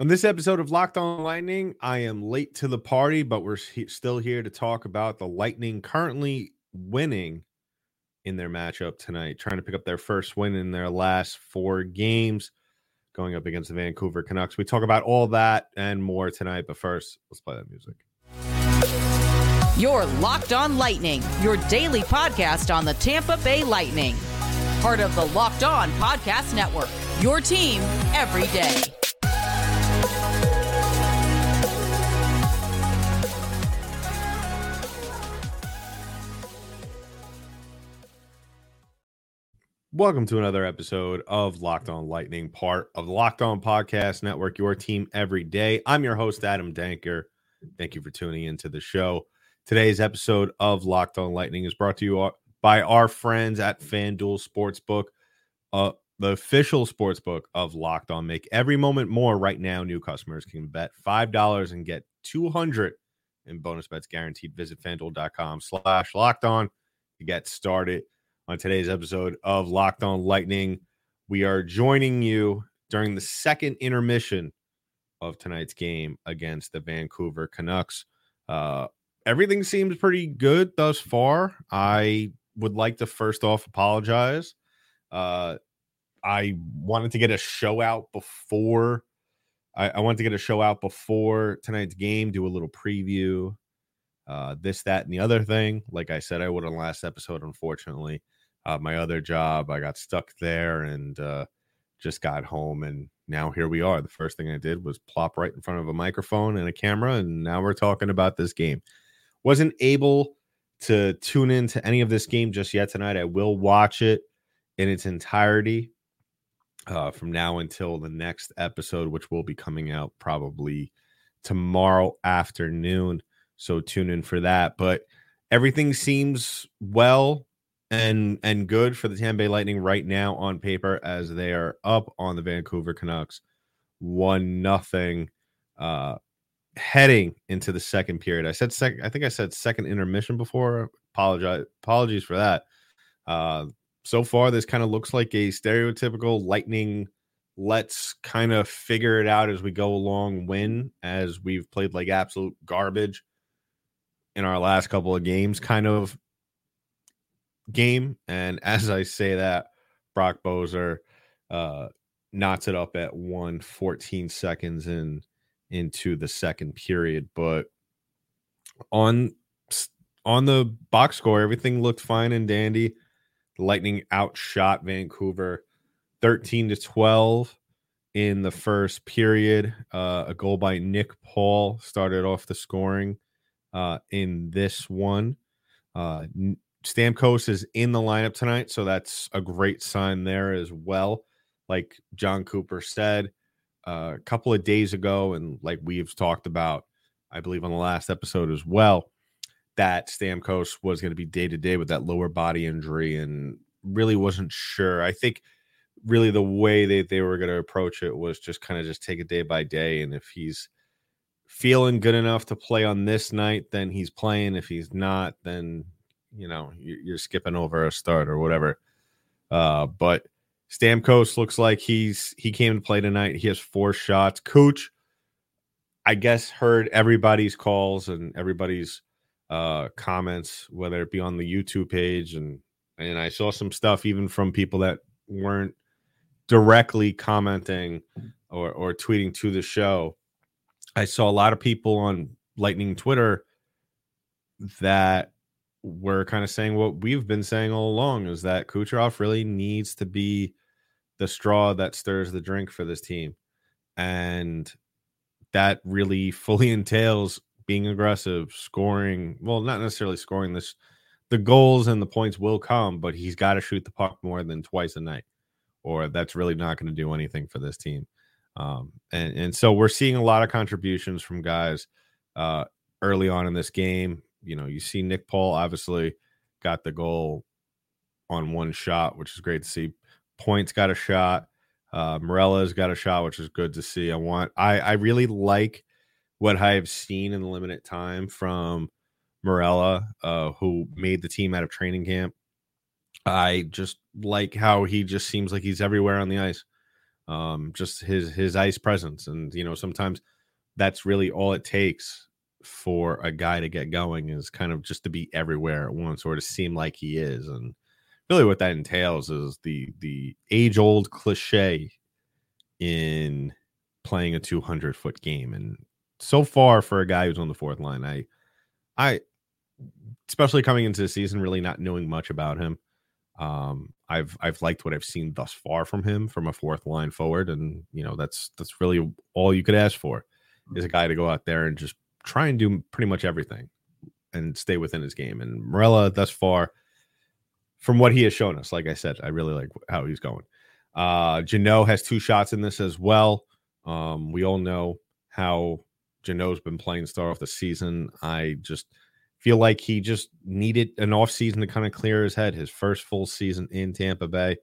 On this episode of Locked On Lightning, I am late to the party, but we're still here to talk about the Lightning currently winning in their matchup tonight, trying to pick up their first win in their last four games, going up against the Vancouver Canucks. We talk about all that and more tonight, but first, let's play that music. Your Locked On Lightning, your daily podcast on the Tampa Bay Lightning. Part of the Locked On Podcast Network, your team every day. Welcome to another episode of Locked On Lightning, part of the Locked On Podcast Network, your team every day. I'm your host, Adam Danker. Thank you for tuning into the show. Today's episode of Locked On Lightning is brought to you by our friends at FanDuel Sportsbook, uh, the official sportsbook of Locked On. Make every moment more right now. New customers can bet $5 and get 200 in bonus bets guaranteed. Visit fanduel.com slash locked on to get started on today's episode of Locked On Lightning. We are joining you during the second intermission of tonight's game against the Vancouver Canucks. Uh, everything seems pretty good thus far. I would like to first off apologize. Uh, I wanted to get a show out before. I, I wanted to get a show out before tonight's game, do a little preview, uh, this, that, and the other thing. Like I said, I would on last episode, unfortunately uh, my other job. I got stuck there and uh, just got home. And now here we are. The first thing I did was plop right in front of a microphone and a camera. And now we're talking about this game. Wasn't able to tune into any of this game just yet tonight. I will watch it in its entirety uh, from now until the next episode, which will be coming out probably tomorrow afternoon. So tune in for that. But everything seems well and and good for the Tampa Bay Lightning right now on paper as they are up on the Vancouver Canucks one nothing uh heading into the second period. I said second I think I said second intermission before. Apologize apologies for that. Uh so far this kind of looks like a stereotypical Lightning let's kind of figure it out as we go along win as we've played like absolute garbage in our last couple of games kind of game. And as I say that, Brock Boeser uh, knots it up at 114 seconds in into the second period. But on on the box score, everything looked fine and dandy. Lightning outshot Vancouver 13 to 12 in the first period. Uh, a goal by Nick Paul started off the scoring uh, in this one. Uh, Stamkos is in the lineup tonight, so that's a great sign there as well. Like Jon Cooper said uh, a couple of days ago, and like we've talked about, I believe on the last episode as well, that Stamkos was going to be day to day with that lower body injury, and really wasn't sure. I think really the way that they were going to approach it was just kind of just take it day by day, and if he's feeling good enough to play on this night, then he's playing. If he's not, then you know you're skipping over a start or whatever. Uh, but Stamkos looks like he's he came to play tonight. He has four shots. Cooch, I guess, heard everybody's calls and everybody's uh, comments, whether it be on the YouTube page and and I saw some stuff even from people that weren't directly commenting or or tweeting to the show. I saw a lot of people on Lightning Twitter that we're kind of saying what we've been saying all along is that Kucherov really needs to be the straw that stirs the drink for this team. And that really fully entails being aggressive, scoring. Well, not necessarily scoring this. The goals and the points will come, but he's got to shoot the puck more than twice a night, or that's really not going to do anything for this team. Um, and and so we're seeing a lot of contributions from guys uh, early on in this game you know, you see Nick Paul obviously got the goal on one shot, which is great to see. Points got a shot. Uh, Merelä's got a shot, which is good to see. I want, I, I really like what I have seen in the limited time from Morella, uh, who made the team out of training camp. I just like how he just seems like he's everywhere on the ice. Um, just his his ice presence, and you know sometimes that's really all it takes for a guy to get going is kind of just to be everywhere at once or to seem like he is, and really what that entails is the the age old cliche in playing a 200 foot game and so far for a guy who's on the fourth line i i especially coming into the season really not knowing much about him um i've i've liked what i've seen thus far from him from a fourth line forward and you know that's that's really all you could ask for is a guy to go out there and just try and do pretty much everything and stay within his game. And Merelä thus far from what he has shown us like i said i really like how he's going. Uh Jeannot has two shots in this as well. Um we all know how Jeannot's been playing start off the season. I just feel like he just needed an off season to kind of clear his head. His first full season in Tampa Bay,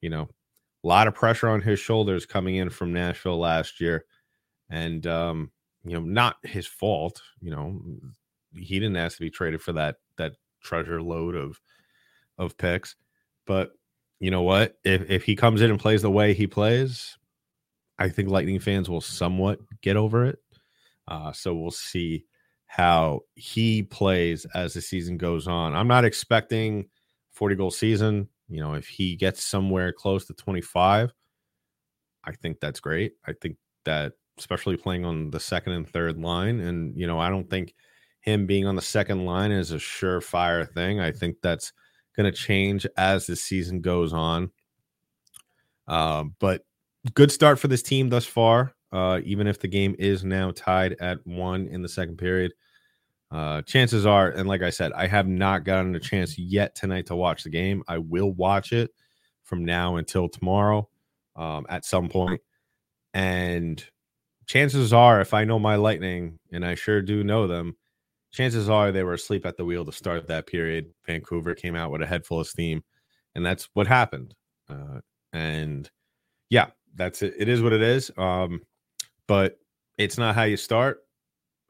you know, a lot of pressure on his shoulders coming in from Nashville last year, and um, you know, not his fault. You know, he didn't ask to be traded for that that treasure load of of picks, but you know what? If if he comes in and plays the way he plays, I think Lightning fans will somewhat get over it. Uh, so we'll see how he plays as the season goes on. I'm not expecting 40 goal season. You know, if he gets somewhere close to 25, I think that's great. I think that especially playing on the second and third line and you know, I don't think him being on the second line is a surefire thing. I think that's going to change as the season goes on. Um, but good start for this team thus far. Uh, even if the game is now tied at one in the second period, uh, chances are, and like I said, I have not gotten a chance yet tonight to watch the game. I will watch it from now until tomorrow um, at some point. And chances are, if I know my Lightning, and I sure do know them, chances are they were asleep at the wheel to start that period. Vancouver came out with a head full of steam, and that's what happened. Uh, and yeah, that's it. It is what it is. Um, but it's not how you start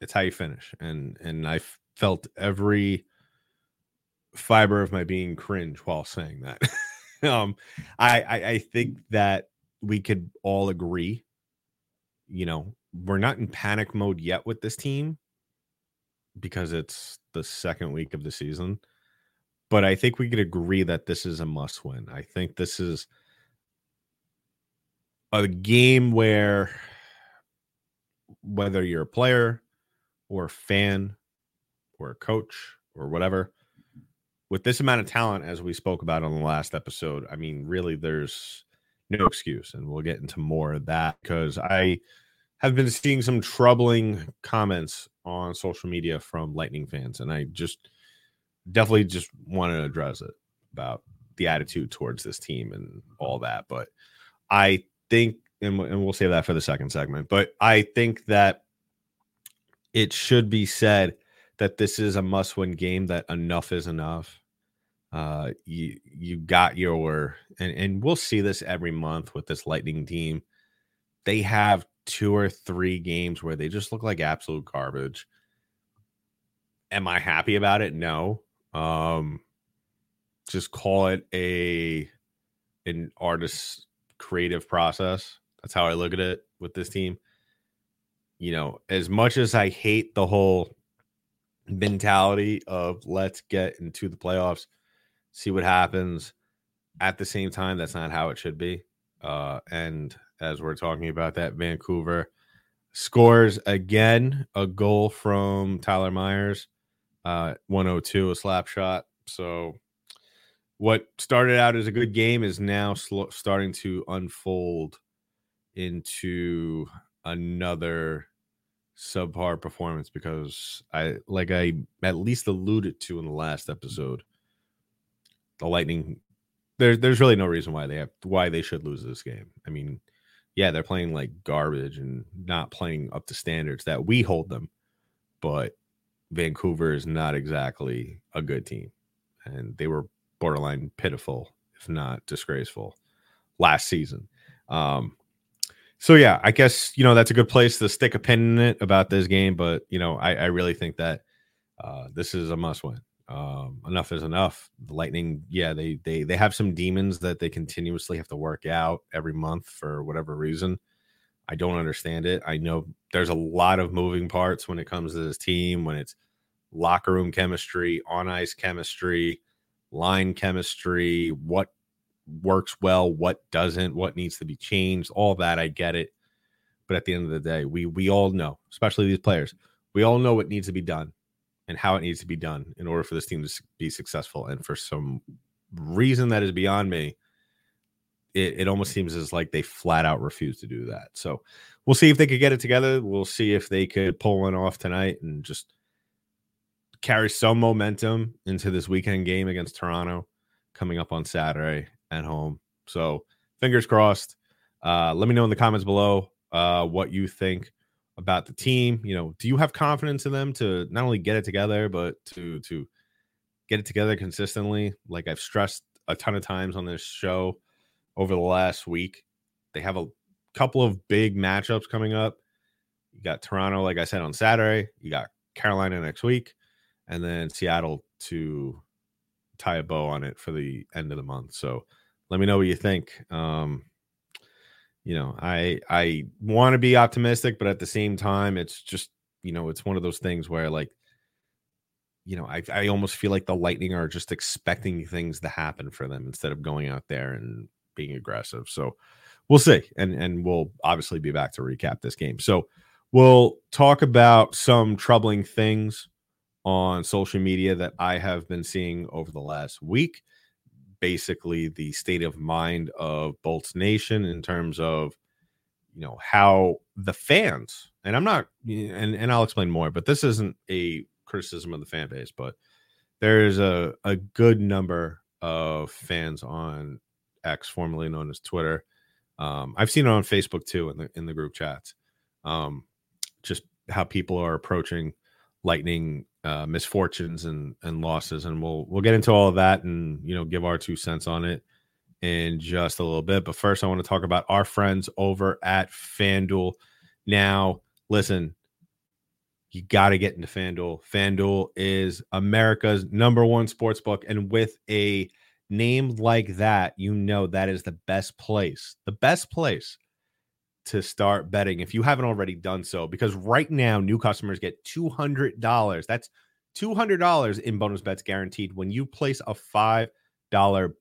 it's how you finish. And and I felt every fiber of my being cringe while saying that. um, I, I I think that we could all agree. You know, we're not in panic mode yet with this team because it's the second week of the season. But I think we could agree that this is a must win. I think this is a game where whether you're a player, or a fan or a coach or whatever with this amount of talent as we spoke about on the last episode i mean really there's no excuse and we'll get into more of that because i have been seeing some troubling comments on social media from lightning fans and i just definitely just want to address it about the attitude towards this team and all that but i think and, and we'll save that for the second segment but i think that it should be said that this is a must-win game. That enough is enough. Uh, you you got your and and we'll see this every month with this Lightning team. They have two or three games where they just look like absolute garbage. Am I happy about it? No. Um, just call it a an artist's creative process. That's how I look at it with this team you know, as much as I hate the whole mentality of let's get into the playoffs, see what happens. At the same time, that's not how it should be. Uh, and as we're talking about that, Vancouver scores again a goal from Tyler Myers, uh, 102, a slap shot. So, what started out as a good game is now sl- starting to unfold into another subpar performance because I like I at least alluded to in the last episode. The Lightning there's there's really no reason why they have why they should lose this game. I mean, yeah, they're playing like garbage and not playing up to standards that we hold them, but Vancouver is not exactly a good team. And they were borderline pitiful, if not disgraceful, last season. Um, so yeah, I guess you know that's a good place to stick a pin in it about this game. But you know, I, I really think that uh, this is a must win. Um, enough is enough. The Lightning, yeah, they they they have some demons that they continuously have to work out every month for whatever reason. I don't understand it. I know there's a lot of moving parts when it comes to this team, when it's locker room chemistry, on ice chemistry, line chemistry, what works well, what doesn't, what needs to be changed, all that. I get it. But at the end of the day, we we all know, especially these players, we all know what needs to be done and how it needs to be done in order for this team to be successful. And for some reason that is beyond me, it, it almost seems as like they flat out refuse to do that. So we'll see if they could get it together. We'll see if they could pull one off tonight and just carry some momentum into this weekend game against Toronto coming up on Saturday at home. So fingers crossed. Uh, let me know in the comments below uh, what you think about the team. You know, do you have confidence in them to not only get it together, but to to get it together consistently? Like I've stressed a ton of times on this show over the last week. They have a couple of big matchups coming up. You got Toronto, like I said, on Saturday. You got Carolina next week, and then Seattle to tie a bow on it for the end of the month. So let me know what you think. Um, you know, I I want to be optimistic, but at the same time, it's just you know, it's one of those things where like, you know, I I almost feel like the Lightning are just expecting things to happen for them instead of going out there and being aggressive. So we'll see, and and we'll obviously be back to recap this game. So we'll talk about some troubling things on social media that I have been seeing over the last week basically the state of mind of Bolts Nation in terms of you know how the fans and I'm not and and I'll explain more, but this isn't a criticism of the fan base, but there's a a good number of fans on X, formerly known as Twitter. Um, I've seen it on Facebook too in the in the group chats. Um, just how people are approaching lightning uh, misfortunes and and losses, and we'll we'll get into all of that and you know give our two cents on it in just a little bit. But first, I want to talk about our friends over at FanDuel. Now, listen, you got to get into FanDuel. FanDuel is America's number one sports book, and with a name like that, you know that is the best place, the best place to start betting if you haven't already done so. Because right now, new customers get $200. That's $200 in bonus bets guaranteed when you place a $5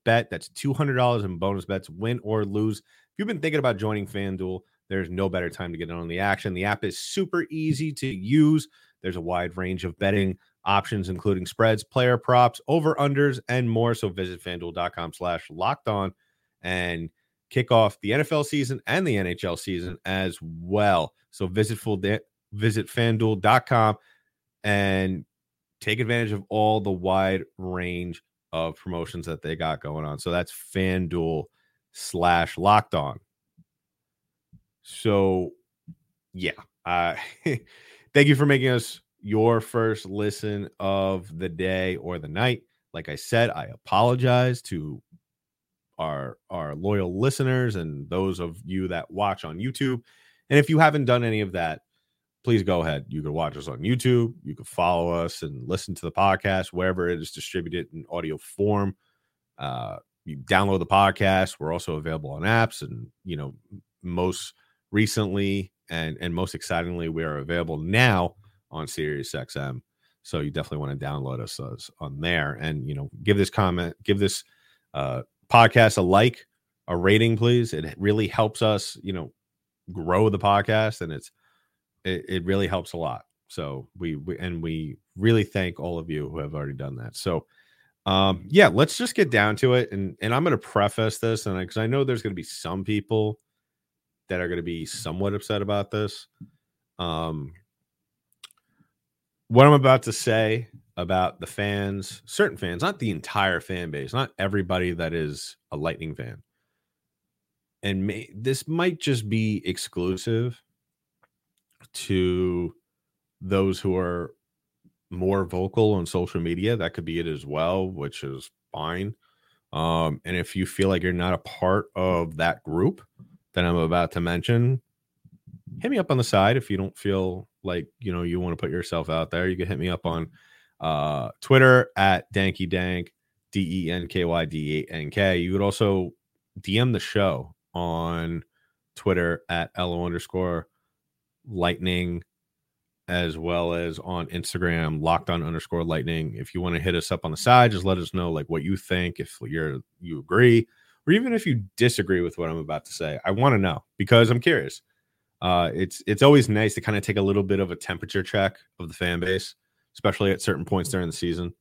bet. That's $200 in bonus bets, win or lose. If you've been thinking about joining FanDuel, there's no better time to get in on the action. The app is super easy to use. There's a wide range of betting options, including spreads, player props, over unders, and more. So visit fanduel.com slash locked on and kick off the NFL season and the NHL season as well. So visit full de- visit fanduel.com and take advantage of all the wide range of promotions that they got going on. So that's FanDuel slash locked on. So yeah, uh, thank you for making us your first listen of the day or the night. Like I said, I apologize to our our loyal listeners and those of you that watch on YouTube. And if you haven't done any of that, please go ahead. You can watch us on YouTube. You can follow us and listen to the podcast wherever it is distributed in audio form. Uh, you download the podcast. We're also available on apps, and you know, most recently and and most excitingly, we are available now on Sirius XM. So you definitely want to download us, us on there, and you know, give this comment, give this uh, podcast a like, a rating, please. It really helps us, you know, grow the podcast, and it's it, it really helps a lot. So we, we and we really thank all of you who have already done that. So um yeah let's just get down to it and and i'm going to preface this and because I, I know there's going to be some people that are going to be somewhat upset about this um what i'm about to say about the fans, certain fans, not the entire fan base, not everybody that is a Lightning fan. And may, this might just be exclusive to those who are more vocal on social media. That could be it as well, which is fine. Um, and if you feel like you're not a part of that group that I'm about to mention, hit me up on the side if you don't feel like you know you want to put yourself out there. You can hit me up on Uh, Twitter at Denky Dank, D E N K Y D A N K. You would also DM the show on Twitter at LO underscore lightning, as well as on Instagram, locked on underscore lightning. If you want to hit us up on the side, just let us know like what you think, if you're you agree, or even if you disagree with what I'm about to say. I want to know because I'm curious. Uh, it's it's always nice to kind of take a little bit of a temperature check of the fan base, especially at certain points during the season.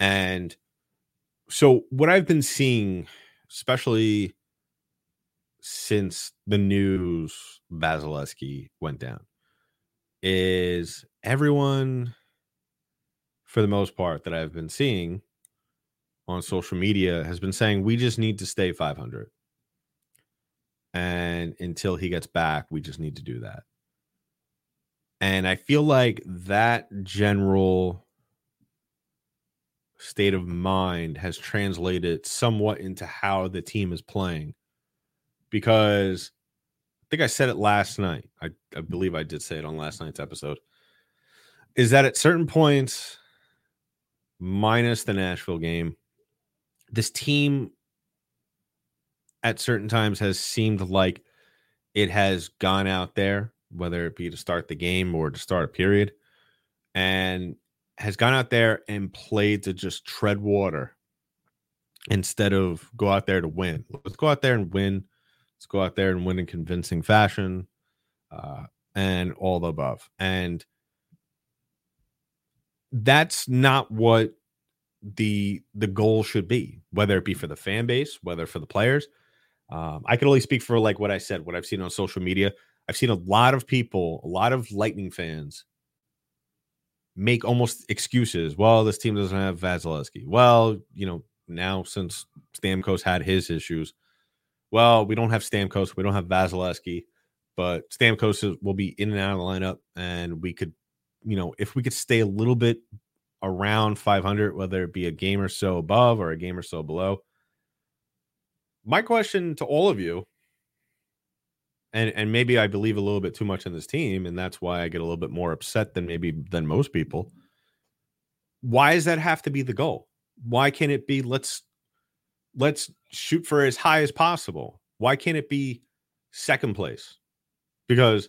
And so what I've been seeing, especially since the news Vasilevskiy went down, is everyone, for the most part, that I've been seeing on social media has been saying we just need to stay 500. And until he gets back, we just need to do that. And I feel like that general state of mind has translated somewhat into how the team is playing. Because I think I said it last night. I, I believe I did say it on last night's episode. Is that at certain points, minus the Nashville game, this team at certain times has seemed like it has gone out there, whether it be to start the game or to start a period, and has gone out there and played to just tread water instead of go out there to win. Let's go out there and win. Let's go out there and win in convincing fashion uh, and all the above. And that's not what the the goal should be, whether it be for the fan base, whether for the players. Um, I can only speak for like what I said, what I've seen on social media. I've seen a lot of people, a lot of Lightning fans make almost excuses. Well, this team doesn't have Vasilevskiy. Well, you know, now since Stamkos had his issues, well, we don't have Stamkos, we don't have Vasilevskiy, but Stamkos will be in and out of the lineup, and we could, you know, if we could stay a little bit around 500, whether it be a game or so above or a game or so below. My question to all of you, and and maybe I believe a little bit too much in this team, and that's why I get a little bit more upset than maybe than most people. Why does that have to be the goal? Why can't it be let's let's shoot for as high as possible? Why can't it be second place? Because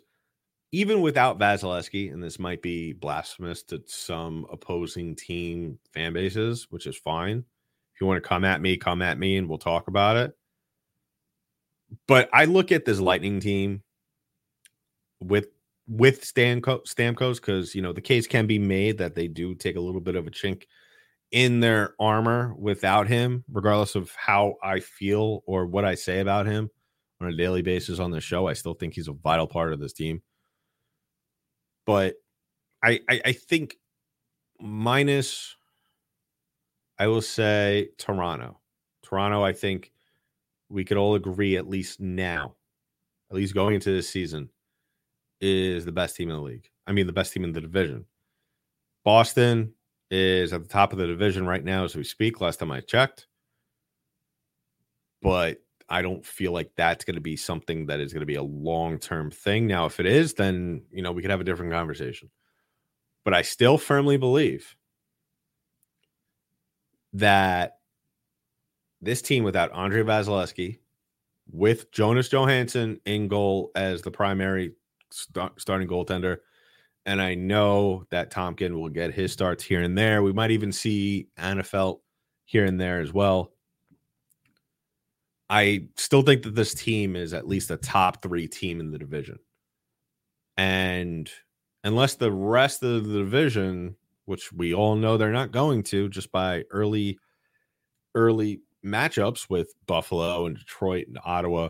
even without Vasilevskiy, and this might be blasphemous to some opposing team fan bases, which is fine. If you want to come at me, come at me and we'll talk about it. But I look at this Lightning team with with Stamkos Stamkos because you know the case can be made that they do take a little bit of a chink in their armor without him, regardless of how I feel or what I say about him on a daily basis on the show. I still think he's a vital part of this team but I, I, I think minus, I will say Toronto. Toronto, I think we could all agree at least now, at least going into this season, is the best team in the league. I mean, the best team in the division. Boston is at the top of the division right now as we speak. Last time I checked, but I don't feel like that's going to be something that is going to be a long term thing. Now, if it is, then you know we could have a different conversation. But I still firmly believe that this team without Andrei Vasilevskiy, with Jonas Johansson in goal as the primary st- starting goaltender, and I know that Tompkin will get his starts here and there. We might even see Alnefelt here and there as well. I still think that this team is at least a top three team in the division. And unless the rest of the division, which we all know they're not going to just by early, early matchups with Buffalo and Detroit and Ottawa,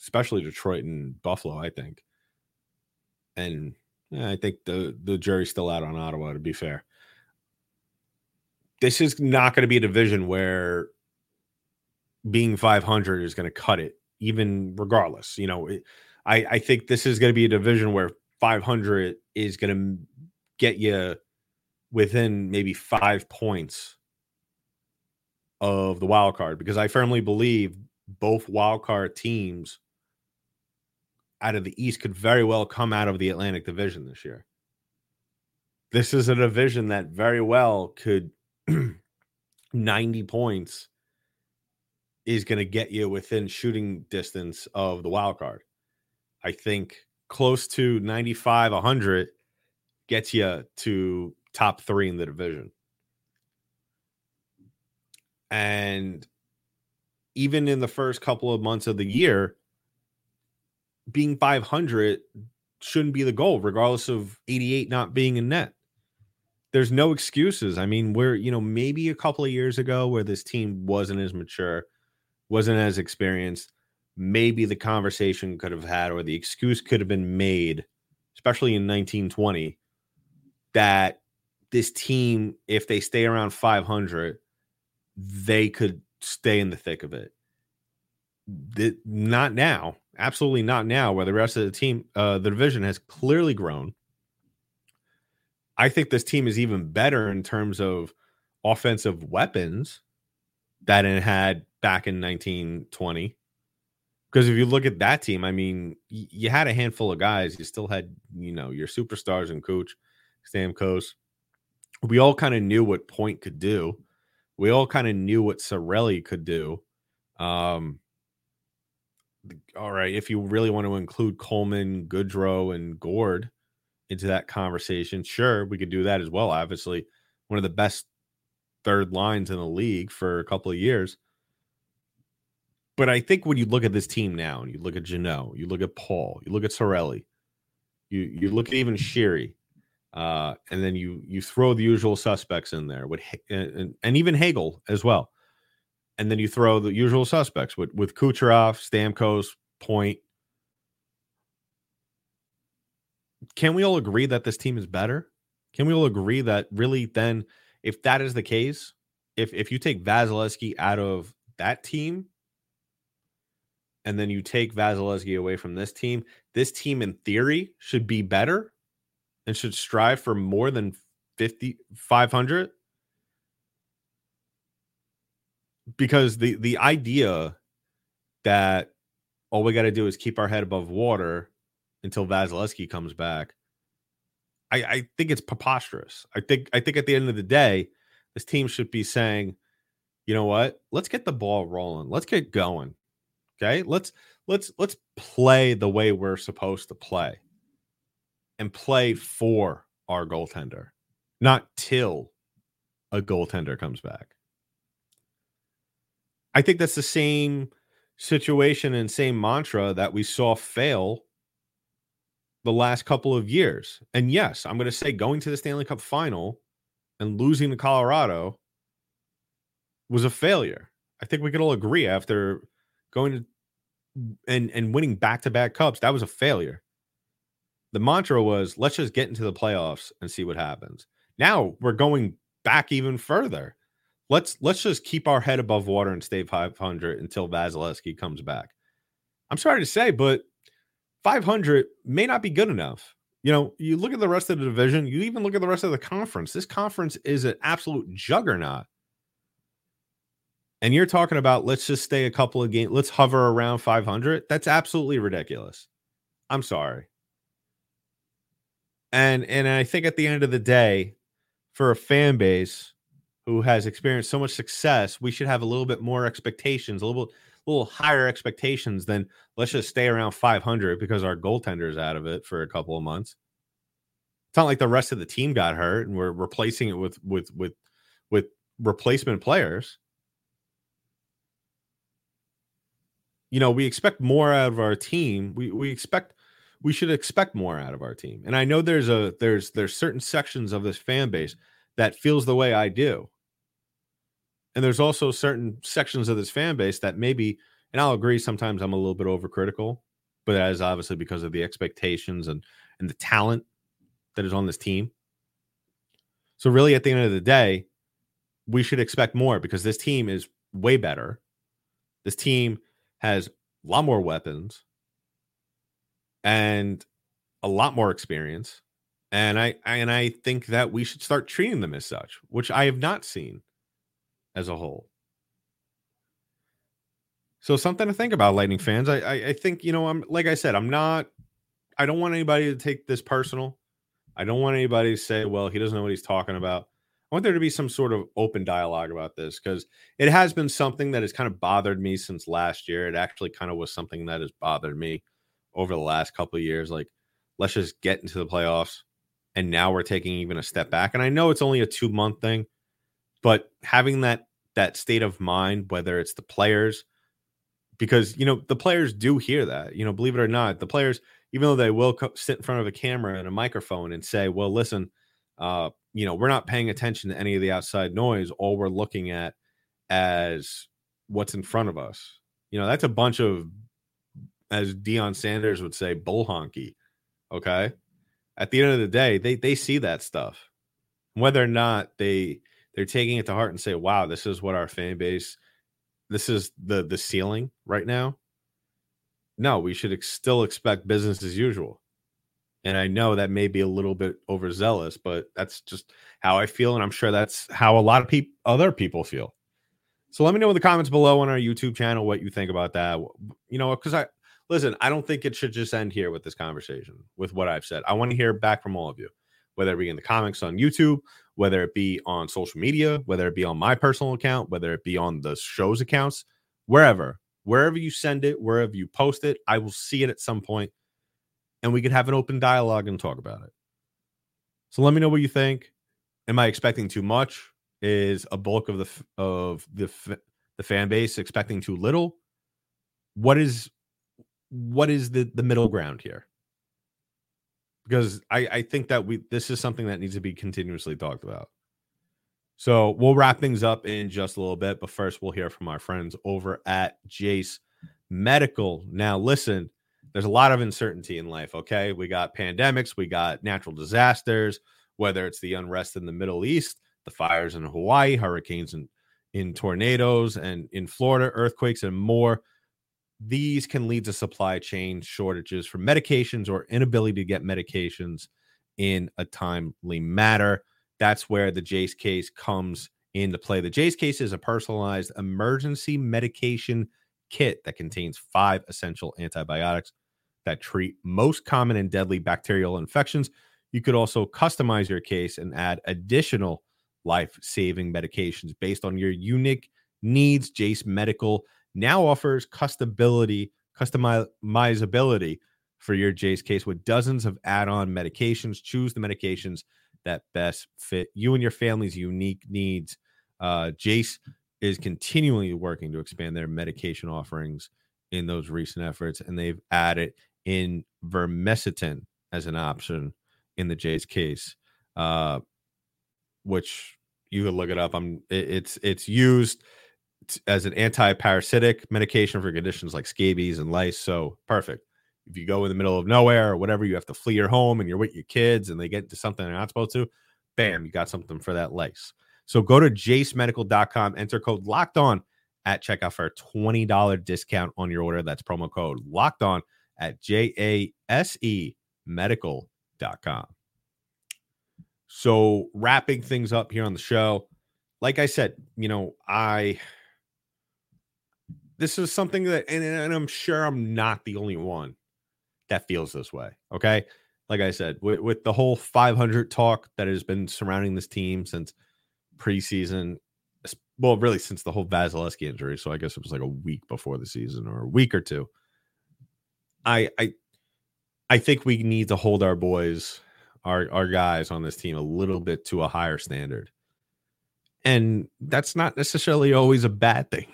especially Detroit and Buffalo, I think. And yeah, I think the the jury's still out on Ottawa, to be fair. This is not going to be a division where being 500 is going to cut it, even regardless. You know, it, I, I think this is going to be a division where 500 is going to get you within maybe five points of the wild card because I firmly believe both wild card teams out of the East could very well come out of the Atlantic Division this year. this is a division that very well could 90 points is going to get you within shooting distance of the wild card. I think close to 95, 100 gets you to top three in the division. And even in the first couple of months of the year, being 500 shouldn't be the goal, regardless of 88 not being in net. There's no excuses. I mean, we're, you know, maybe a couple of years ago where this team wasn't as mature, wasn't as experienced, maybe the conversation could have had or the excuse could have been made, especially in 1920, that this team, if they stay around 500, they could stay in the thick of it. The, not now, absolutely not now, where the rest of the team, uh, the division has clearly grown. I think this team is even better in terms of offensive weapons that it had back in 1920. Because if you look at that team, I mean, you had a handful of guys. You still had, you know, your superstars and Kuch Stamkos. We all kind of knew what Point could do we all kind of knew what Cirelli could do. Um, all right, if you really want to include Coleman, Goodrow, and Gourde into that conversation, sure, we could do that as well. Obviously, one of the best third lines in the league for a couple of years. But I think when you look at this team now, and you look at Jeannot, you look at Paul, you look at Cirelli, you you look at even Sheary, uh, and then you you throw the usual suspects in there with and, and even Hagel as well, and then you throw the usual suspects with with Kucherov, Stamkos, Point. Can we all agree that this team is better? Can we all agree that really then, if that is the case, if if you take Vasilevskiy out of that team, and then you take Vasilevskiy away from this team, this team in theory should be better and should strive for more than 50 500 because the the idea that all we got to do is keep our head above water until Vasilevskiy comes back I, I think it's preposterous. I think I think at the end of the day, this team should be saying, you know what? Let's get the ball rolling. Let's get going. Okay. Let's let's let's play the way we're supposed to play and play for our goaltender, not till a goaltender comes back. I think that's the same situation and same mantra that we saw fail the last couple of years. And yes, I'm going to say going to the Stanley Cup final and losing to Colorado was a failure. I think we could all agree after going to and and winning back-to-back cups, that was a failure the mantra was let's just get into the playoffs and see what happens. Now we're going back even further. Let's let's just keep our head above water and stay 500 until Vasilevskiy comes back. I'm sorry to say, but 500 may not be good enough. You know, you look at the rest of the division, you even look at the rest of the conference. This conference is an absolute juggernaut. And you're talking about let's just stay a couple of games, let's hover around 500. That's absolutely ridiculous. I'm sorry. And and I think at the end of the day, for a fan base who has experienced so much success, we should have a little bit more expectations, a little little higher expectations than let's just stay around 500 because our goaltender is out of it for a couple of months. It's not like the rest of the team got hurt and we're replacing it with with with with replacement players. You know, we expect more out of our team. We we expect we should expect more out of our team. And I know there's a there's there's certain sections of this fan base that feels the way I do. And there's also certain sections of this fan base that maybe, and I'll agree, sometimes I'm a little bit overcritical, but that is obviously because of the expectations and and the talent that is on this team. So really at the end of the day, we should expect more because this team is way better. This team has a lot more weapons and a lot more experience. And I and I think that we should start treating them as such, which I have not seen as a whole. So something to think about, Lightning fans. I, I, I think you know I'm like I said, I'm not. I don't want anybody to take this personal. I don't want anybody to say, well, he doesn't know what he's talking about. I want there to be some sort of open dialogue about this because it has been something that has kind of bothered me since last year. It actually kind of was something that has bothered me over the last couple of years. Like, let's just get into the playoffs. And now we're taking even a step back. And I know it's only a two month thing, but having that that state of mind, whether it's the players, because you know the players do hear that. You know, believe it or not, the players, even though they will co- sit in front of a camera and a microphone and say, "Well, listen, uh, you know, we're not paying attention to any of the outside noise. All we're looking at as what's in front of us." You know, that's a bunch of, as Deion Sanders would say, bull honky. Okay, at the end of the day, they they see that stuff, whether or not they they're taking it to heart and say, "Wow, this is what our fan base, this is the the ceiling right now." No, we should ex- still expect business as usual. And I know that may be a little bit overzealous, but that's just how I feel, and I'm sure that's how a lot of people, other people feel. So let me know in the comments below on our YouTube channel what you think about that. You know, because I listen, I don't think it should just end here with this conversation, with what I've said. I want to hear back from all of you, whether it be in the comments on YouTube, whether it be on social media, whether it be on my personal account, whether it be on the show's accounts, wherever, wherever you send it, wherever you post it, I will see it at some point and we could have an open dialogue and talk about it. So let me know what you think. Am I expecting too much? Is a bulk of the of the the fan base expecting too little? What is what is the the middle ground here? because I, I think that we this is something that needs to be continuously talked about. So we'll wrap things up in just a little bit, but first we'll hear from our friends over at Jase Medical. Now, listen, there's a lot of uncertainty in life. Okay, we got pandemics, we got natural disasters, whether it's the unrest in the Middle East, the fires in Hawaii, hurricanes and in tornadoes, and in Florida, earthquakes, and more these can lead to supply chain shortages for medications or inability to get medications in a timely manner. That's where the Jase case comes into play. The Jase case is a personalized emergency medication kit that contains five essential antibiotics that treat most common and deadly bacterial infections. You could also customize your case and add additional life saving medications based on your unique needs. Jase Medical now offers customability, customizability for your Jase case with dozens of add-on medications. Choose the medications that best fit you and your family's unique needs. Uh, Jase is continually working to expand their medication offerings in those recent efforts, and they've added in vermectin as an option in the Jase case, uh, which you could look it up. I'm it's it's used as an anti-parasitic medication for conditions like scabies and lice. So perfect. If you go in the middle of nowhere or whatever, you have to flee your home and you're with your kids and they get into something they're not supposed to, bam, you got something for that lice. So go to jasemedical.com, enter code locked on at checkout for a $20 discount on your order. That's promo code locked on at J A S E medical.com. So wrapping things up here on the show, like I said, you know, I this is something that, and, and I'm sure I'm not the only one that feels this way. Okay. Like I said, with, with the whole 500 talk that has been surrounding this team since preseason, well, really since the whole Vasilevskiy injury. So I guess it was like a week before the season or a week or two. I, I, I think we need to hold our boys, our, our guys on this team a little bit to a higher standard. And that's not necessarily always a bad thing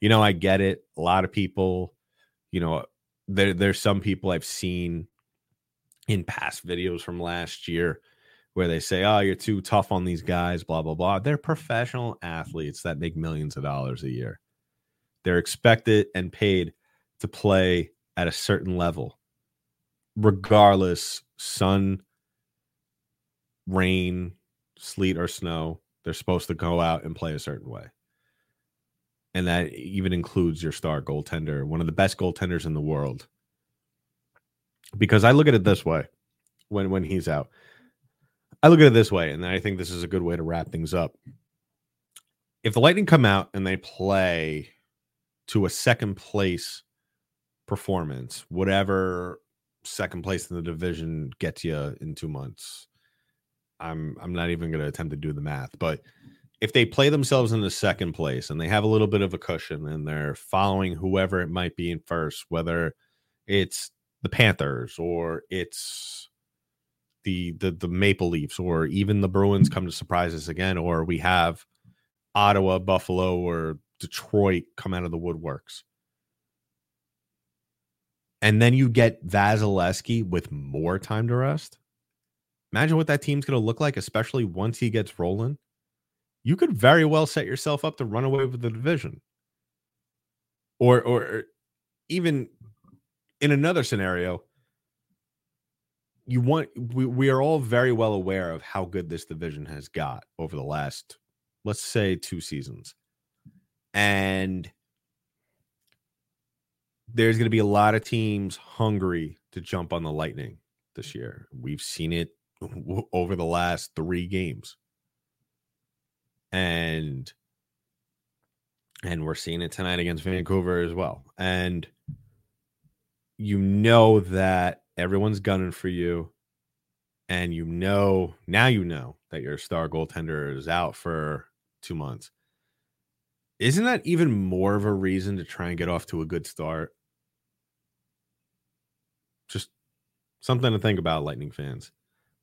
you know, I get it. A lot of people, you know, there there's some people I've seen in past videos from last year where they say, "Oh, you're too tough on these guys," blah blah blah. They're professional athletes that make millions of dollars a year. They're expected and paid to play at a certain level, regardless sun, rain, sleet, or snow. They're supposed to go out and play a certain way and that even includes your star goaltender, one of the best goaltenders in the world. Because I look at it this way when when he's out. I look at it this way, and I think this is a good way to wrap things up. If the Lightning come out and they play to a second place performance, whatever second place in the division gets you in two months. I'm I'm not even going to attempt to do the math, but if they play themselves in the second place and they have a little bit of a cushion and they're following whoever it might be in first, whether it's the Panthers or it's the the the Maple Leafs or even the Bruins come to surprise us again, or we have Ottawa, Buffalo, or Detroit come out of the woodworks. And then you get Vasilevskiy with more time to rest. Imagine what that team's going to look like, especially once he gets rolling. You could very well set yourself up to run away with the division. Or, or even in another scenario, you want we, we are all very well aware of how good this division has got over the last let's say two seasons. And there's going to be a lot of teams hungry to jump on the lightning this year. We've seen it over the last three games and and we're seeing it tonight against vancouver as well. And you know that everyone's gunning for you and you know now you know that your star goaltender is out for two months. Isn't that even more of a reason to try and get off to a good start? Just something to think about lightning fans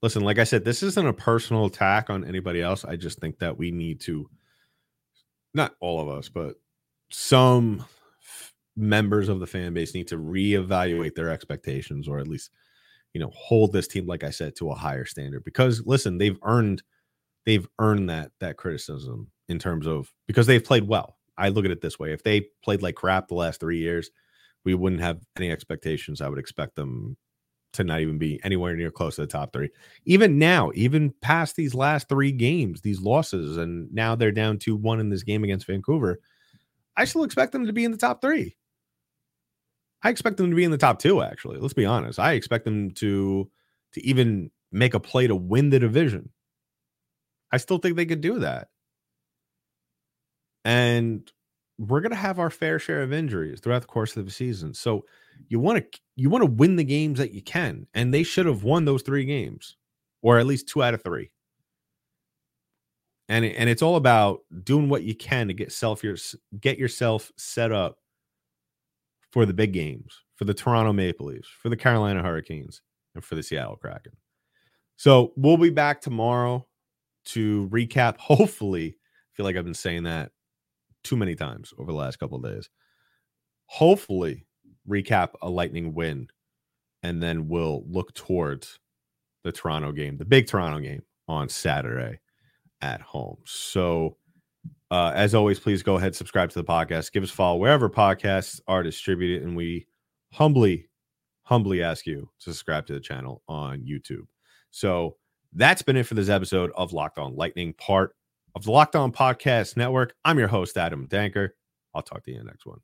listen like i said this isn't a personal attack on anybody else. I just think that we need to not all of us but some members of the fan base need to reevaluate their expectations or at least you know hold this team like i said to a higher standard. Because listen they've earned they've earned that that criticism in terms of because they've played well. I look at it this way. If they played like crap the last three years we wouldn't have any expectations i would expect them to not even be anywhere near close to the top three even now even past these last three games these losses and now they're down to one in this game against vancouver i still expect them to be in the top three I expect them to be in the top two. Actually, let's be honest. I expect them to to even make a play to win the division. I still think they could do that. And we're going to have our fair share of injuries throughout the course of the season. So you want to you want to win the games that you can, and they should have won those three games, or at least two out of three. And and it's all about doing what you can to get self your get yourself set up for the big games, for the Toronto Maple Leafs, for the Carolina Hurricanes, and for the Seattle Kraken. So we'll be back tomorrow to recap. Hopefully, I feel like I've been saying that too many times over the last couple of days. Hopefully, recap a Lightning win, and then we'll look towards the Toronto game, the big Toronto game on Saturday at home. So uh, as always, please go ahead, subscribe to the podcast, give us a follow wherever podcasts are distributed, and we humbly, humbly ask you to subscribe to the channel on YouTube. So that's been it for this episode of Locked On Lightning, part of the Locked On Podcast Network. I'm your host, Adam Danker. I'll talk to you in the next one.